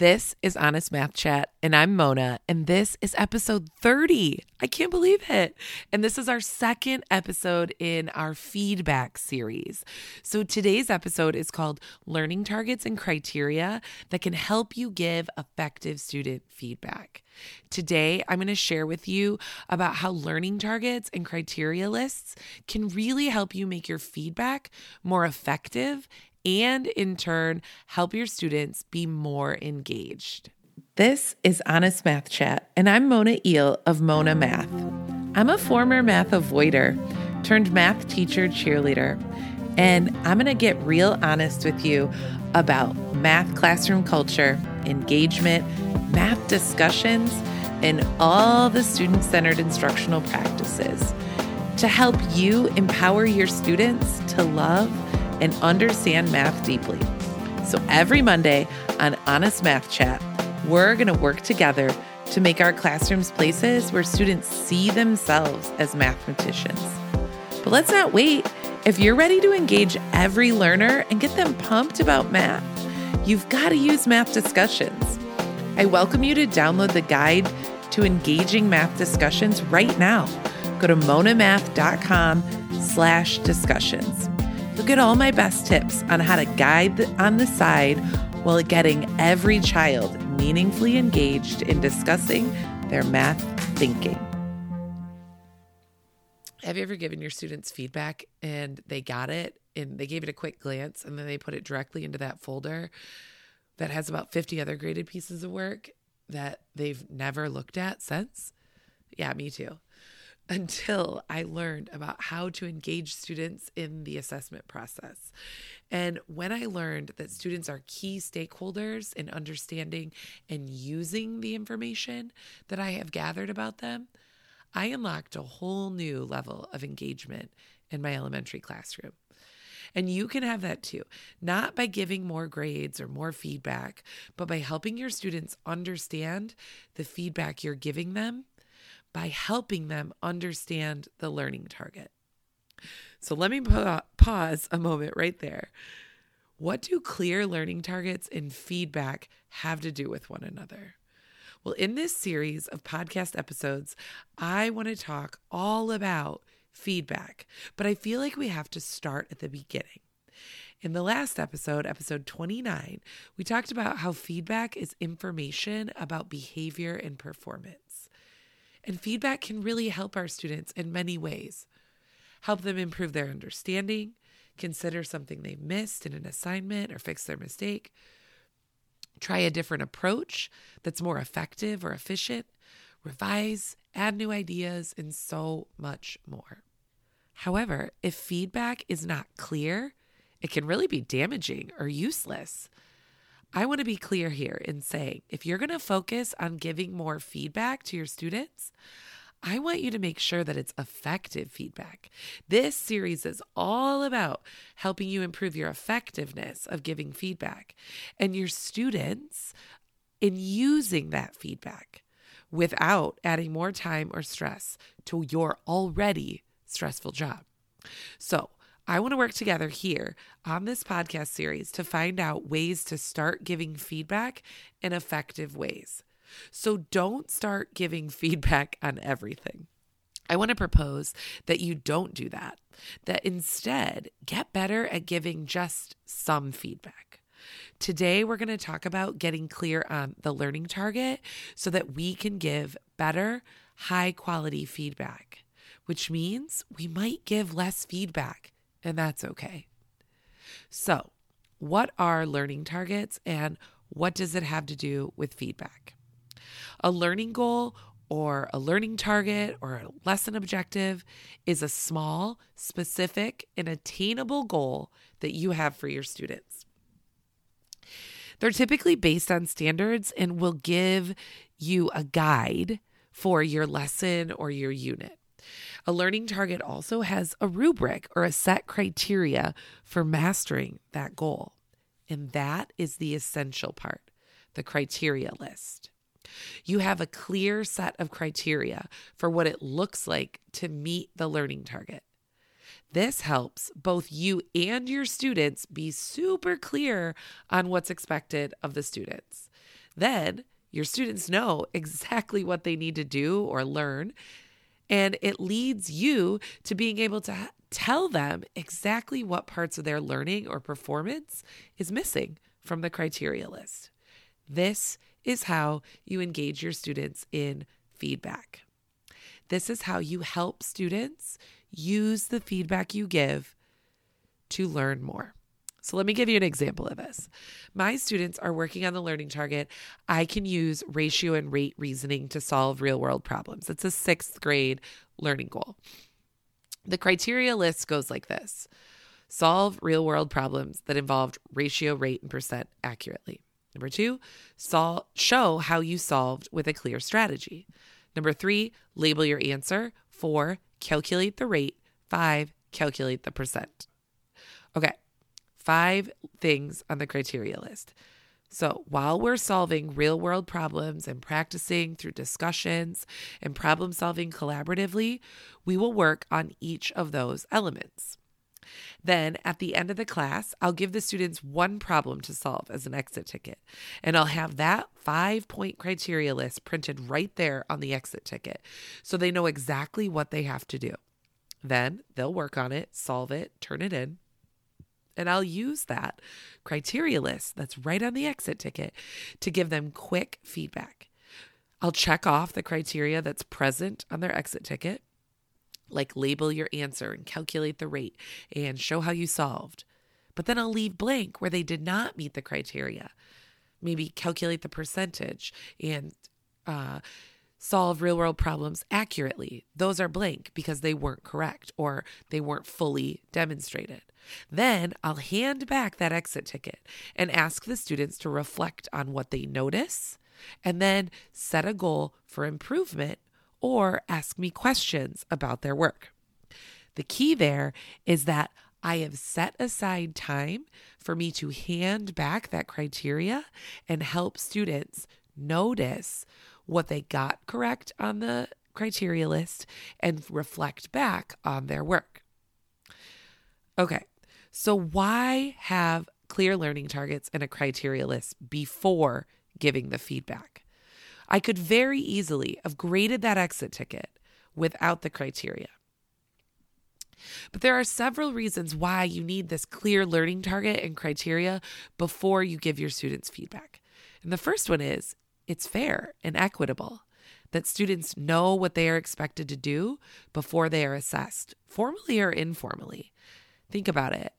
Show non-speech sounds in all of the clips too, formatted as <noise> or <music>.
This is Honest Math Chat, and I'm Mona, and this is episode 30. I can't believe it. And this is our second episode in our feedback series. So today's episode is called Learning Targets and Criteria that can help you give effective student feedback. Today, I'm going to share with you about how learning targets and criteria lists can really help you make your feedback more effective and in turn help your students be more engaged. This is Honest Math Chat, and I'm Mona Iehl of Mona Math. I'm a former math avoider turned math teacher cheerleader, and I'm going to get real honest with you about math classroom culture, engagement, math discussions, and all the student centered instructional practices to help you empower your students to love and understand math deeply. So every Monday on Honest Math Chat, we're going to work together to make our classrooms places where students see themselves as mathematicians. But let's not wait. If you're ready to engage every learner and get them pumped about math, you've got to use math discussions. I welcome you to download the guide to engaging math discussions right now. Go to monamath.com slash discussions. Look at all my best tips on how to guide on the side while getting every child meaningfully engaged in discussing their math thinking. Have you ever given your students feedback and they got it and they gave it a quick glance and then they put it directly into that folder that has about 50 other graded pieces of work that they've never looked at since? Yeah, me too until I learned about how to engage students in the assessment process. And when I learned that students are key stakeholders in understanding and using the information that I have gathered about them, I unlocked a whole new level of engagement in my elementary classroom. And you can have that too, not by giving more grades or more feedback, but by helping your students understand the feedback you're giving them by helping them understand the learning target. So let me pa- pause a moment right there. What do clear learning targets and feedback have to do with one another? Well, in this series of podcast episodes, I want to talk all about feedback, but I feel like we have to start at the beginning. In the last episode, episode 29, we talked about how feedback is information about behavior and performance. And feedback can really help our students in many ways. Help them improve their understanding, consider something they missed in an assignment or fix their mistake, try a different approach that's more effective or efficient, revise, add new ideas, and so much more. However, if feedback is not clear, it can really be damaging or useless. I want to be clear here in saying if you're going to focus on giving more feedback to your students, I want you to make sure that it's effective feedback. This series is all about helping you improve your effectiveness of giving feedback and your students in using that feedback without adding more time or stress to your already stressful job. So, I want to work together here on this podcast series to find out ways to start giving feedback in effective ways. So don't start giving <laughs> feedback on everything. I want to propose that you don't do that, that instead get better at giving just some feedback. Today, we're going to talk about getting clear on the learning target so that we can give better, high quality feedback, which means we might give less feedback and that's okay. So, what are learning targets and what does it have to do with feedback? A learning goal or a learning target or a lesson objective is a small, specific, and attainable goal that you have for your students. They're typically based on standards and will give you a guide for your lesson or your unit. A learning target also has a rubric or a set criteria for mastering that goal. And that is the essential part the criteria list. You have a clear set of criteria for what it looks like to meet the learning target. This helps both you and your students be super clear on what's expected of the students. Then your students know <laughs> exactly what they need to do or learn. And it leads you to being able to tell them exactly what parts of their learning or performance is missing from the criteria list. This is how you engage your students in feedback. This is how you help students use the feedback you give to learn more. So let me give you an example of this. My students are working on the learning target. I can use ratio and rate reasoning to solve real world problems. It's a sixth grade learning goal. The criteria list goes like this solve real world problems that involved ratio, rate, and percent accurately. Number two, sol- show how you solved with a clear strategy. Number three, label your answer. Four, calculate the rate. Five, calculate the percent. Okay, five things on the criteria list. So while we're solving real world problems and practicing through discussions and problem solving collaboratively, we will work on each of those elements. Then at the end of the class, I'll give the students one problem to solve as an exit ticket. And I'll have that five point criteria list printed right there on the exit ticket so they know exactly what they have to do. Then they'll work on it, solve it, turn it in. And I'll use that criteria list that's right on the exit ticket to give them quick feedback. I'll check off the criteria that's present on their exit ticket like label your answer and calculate the rate and show how you solved. But then I'll leave blank where they did not meet the criteria. Maybe calculate the percentage and uh, solve real world problems accurately. Those are blank because they weren't correct or they weren't fully demonstrated. Then I'll hand back that exit ticket and ask the students to reflect on what they notice and then set a goal for improvement or ask me questions about their work. The key there is that I have set aside time for me to hand back that criteria and help students notice what they got correct on the criteria list and reflect back on their work. Okay, so why have clear learning targets and a criteria list before giving the feedback? I could very easily have graded that exit ticket without the criteria. But there are several reasons why you need this clear learning target and criteria before you give your students feedback. And the first one is it's fair and equitable that students know what they are expected to do before they are assessed, formally or informally. Think about it.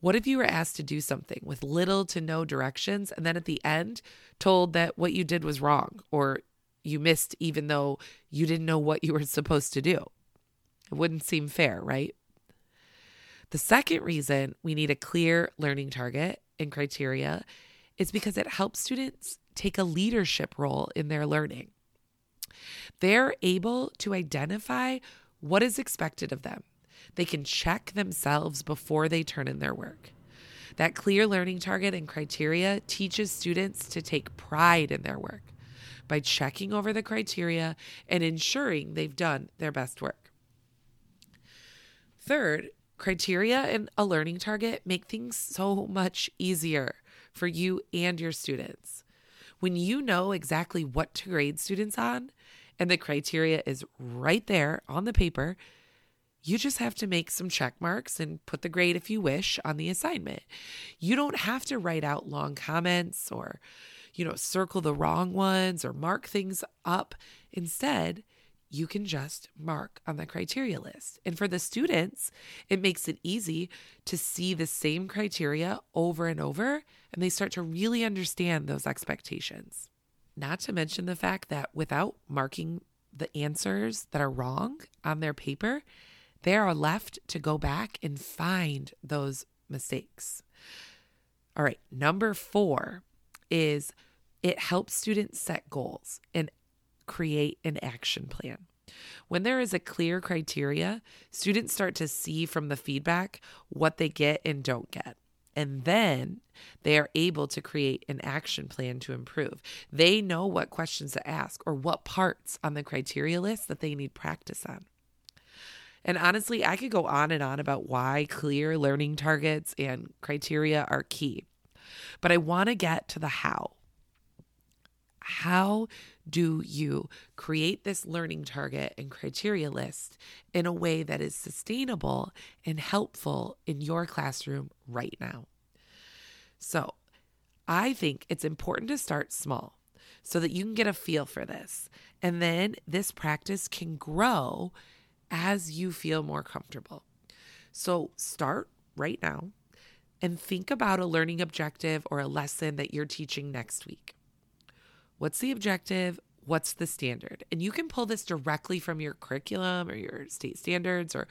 What if you were asked to do something with little to no directions and then at the end told that what you did was wrong or you missed even though you didn't know what you were supposed to do? It wouldn't seem fair, right? The second reason we need a clear learning target and criteria is because it helps students take a leadership role in their learning. They're able to identify what is expected of them they can check themselves before they turn in their work. That clear learning target and criteria teaches students to take pride in their work by checking over the criteria and ensuring they've done their best work. Third, criteria and a learning target make things so much easier for you and your students. When you know exactly what to grade students on and the criteria is right there on the paper, you just have to make some check marks and put the grade if you wish on the assignment. You don't have to write out long comments or, you know, circle the wrong ones or mark things up. Instead, you can just mark on the criteria list. And for the students, it makes it easy to see the same criteria over and over, and they start to really understand those expectations. Not to mention the fact that without marking the answers that are wrong on their paper, they are left to go back and find those mistakes. All right, number four is it helps students set goals and create an action plan. When there is a clear criteria, students start to see from the feedback what they get and don't get. And then they are able to create an action plan to improve. They know what questions to ask or what parts on the criteria list that they need practice on. And honestly, I could go on and on about why clear learning targets and criteria are key. But I want to get to the how. how do you create this learning target and criteria list in a way that is sustainable and helpful in your classroom right now? So, I think it's important to start small so that you can get a feel for this. And then this practice can grow as you feel more comfortable. So, start right now and think about a learning objective or a lesson that you're teaching next week. What's the objective? What's the standard? And you can pull this directly from your curriculum or your state standards or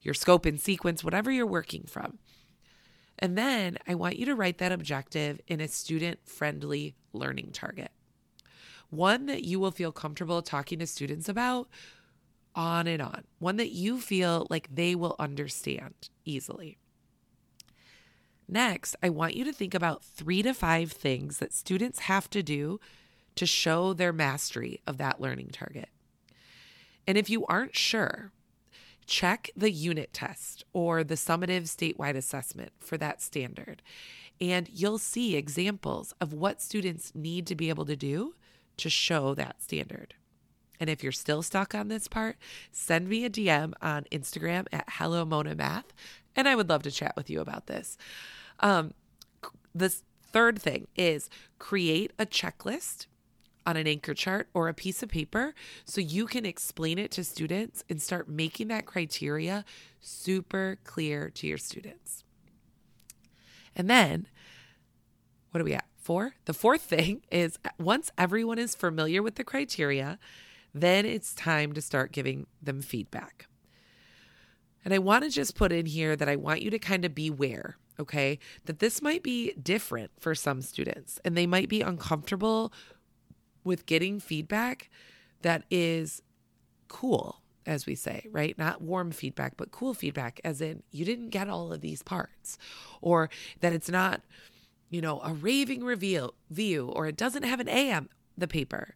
your scope and sequence, whatever you're working from. And then I want you to write that objective in a student friendly learning target, one that you will feel comfortable talking to students about on and on, one that you feel like they will understand easily. Next, I want you to think about three to five things that students have to do to show their mastery of that learning target. And if you aren't sure, check the unit test or the summative statewide assessment for that standard. And you'll see examples of what students need to be able to do to show that standard. And if you're still stuck on this part, send me a DM on Instagram at Hello Mona Math, and I would love to chat with you about this. Um, the third thing is create a checklist on an anchor chart or a piece of paper so you can explain it to students and start making that criteria super clear to your students. And then, what are we at? Four? The fourth thing is once everyone is familiar with the criteria, then it's time to start giving them feedback. And I want to just put in here that I want you to kind of beware, okay, that this might be different for some students and they might be uncomfortable with getting feedback that is cool, as we say, right? Not warm feedback, but cool feedback, as in you didn't get all of these parts, or that it's not, you know, a raving reveal view, or it doesn't have an A on the paper.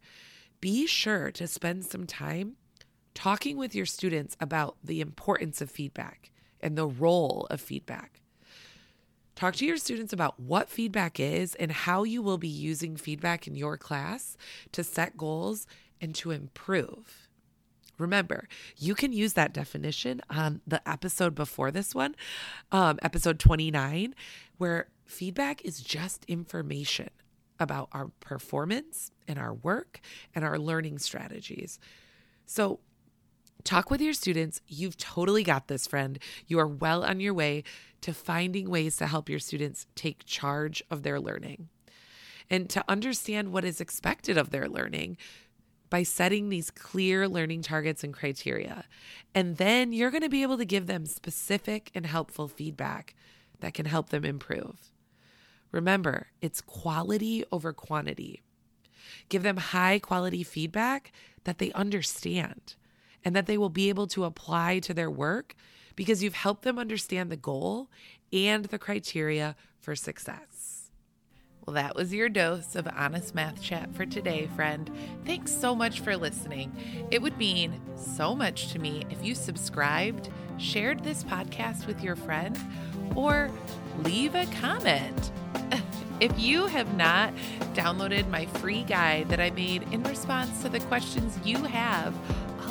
Be sure to spend some time talking with your students about the importance of feedback and the role of feedback. Talk to your students about what feedback is and how you will be using feedback in your class to set goals and to improve. Remember, you can use that definition on the episode before this one, um, episode 29, where feedback is just information about our performance and our work and our learning strategies. So, talk with your students. You've totally got this, friend. You are well on your way to finding ways to help your students take charge of their learning and to understand what is expected of their learning by setting these clear learning targets and criteria. And then you're going to be able to give them specific and helpful feedback that can help them improve. Remember, it's quality over quantity. Give them high quality feedback that they understand and that they will be able to apply to their work because you've helped them understand the goal and the criteria for success. Well, that was your dose of honest math chat for today, friend. Thanks so much for listening. It would mean so much to me if you subscribed, shared this podcast with your friend, or leave a comment. <laughs> If you have not downloaded my free guide that I made in response to the questions you have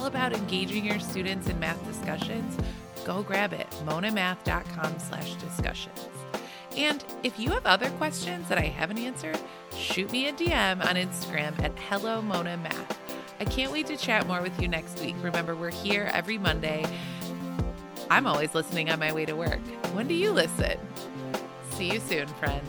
about engaging your students in math discussions, go grab it, monamath.com slash discussions. And if you have other questions that I haven't answered, shoot me a DM on Instagram at Hello Mona Math. I can't wait to chat more with you next week. Remember, we're here every Monday. I'm always listening on my way to work. When do you listen? See you soon, friend.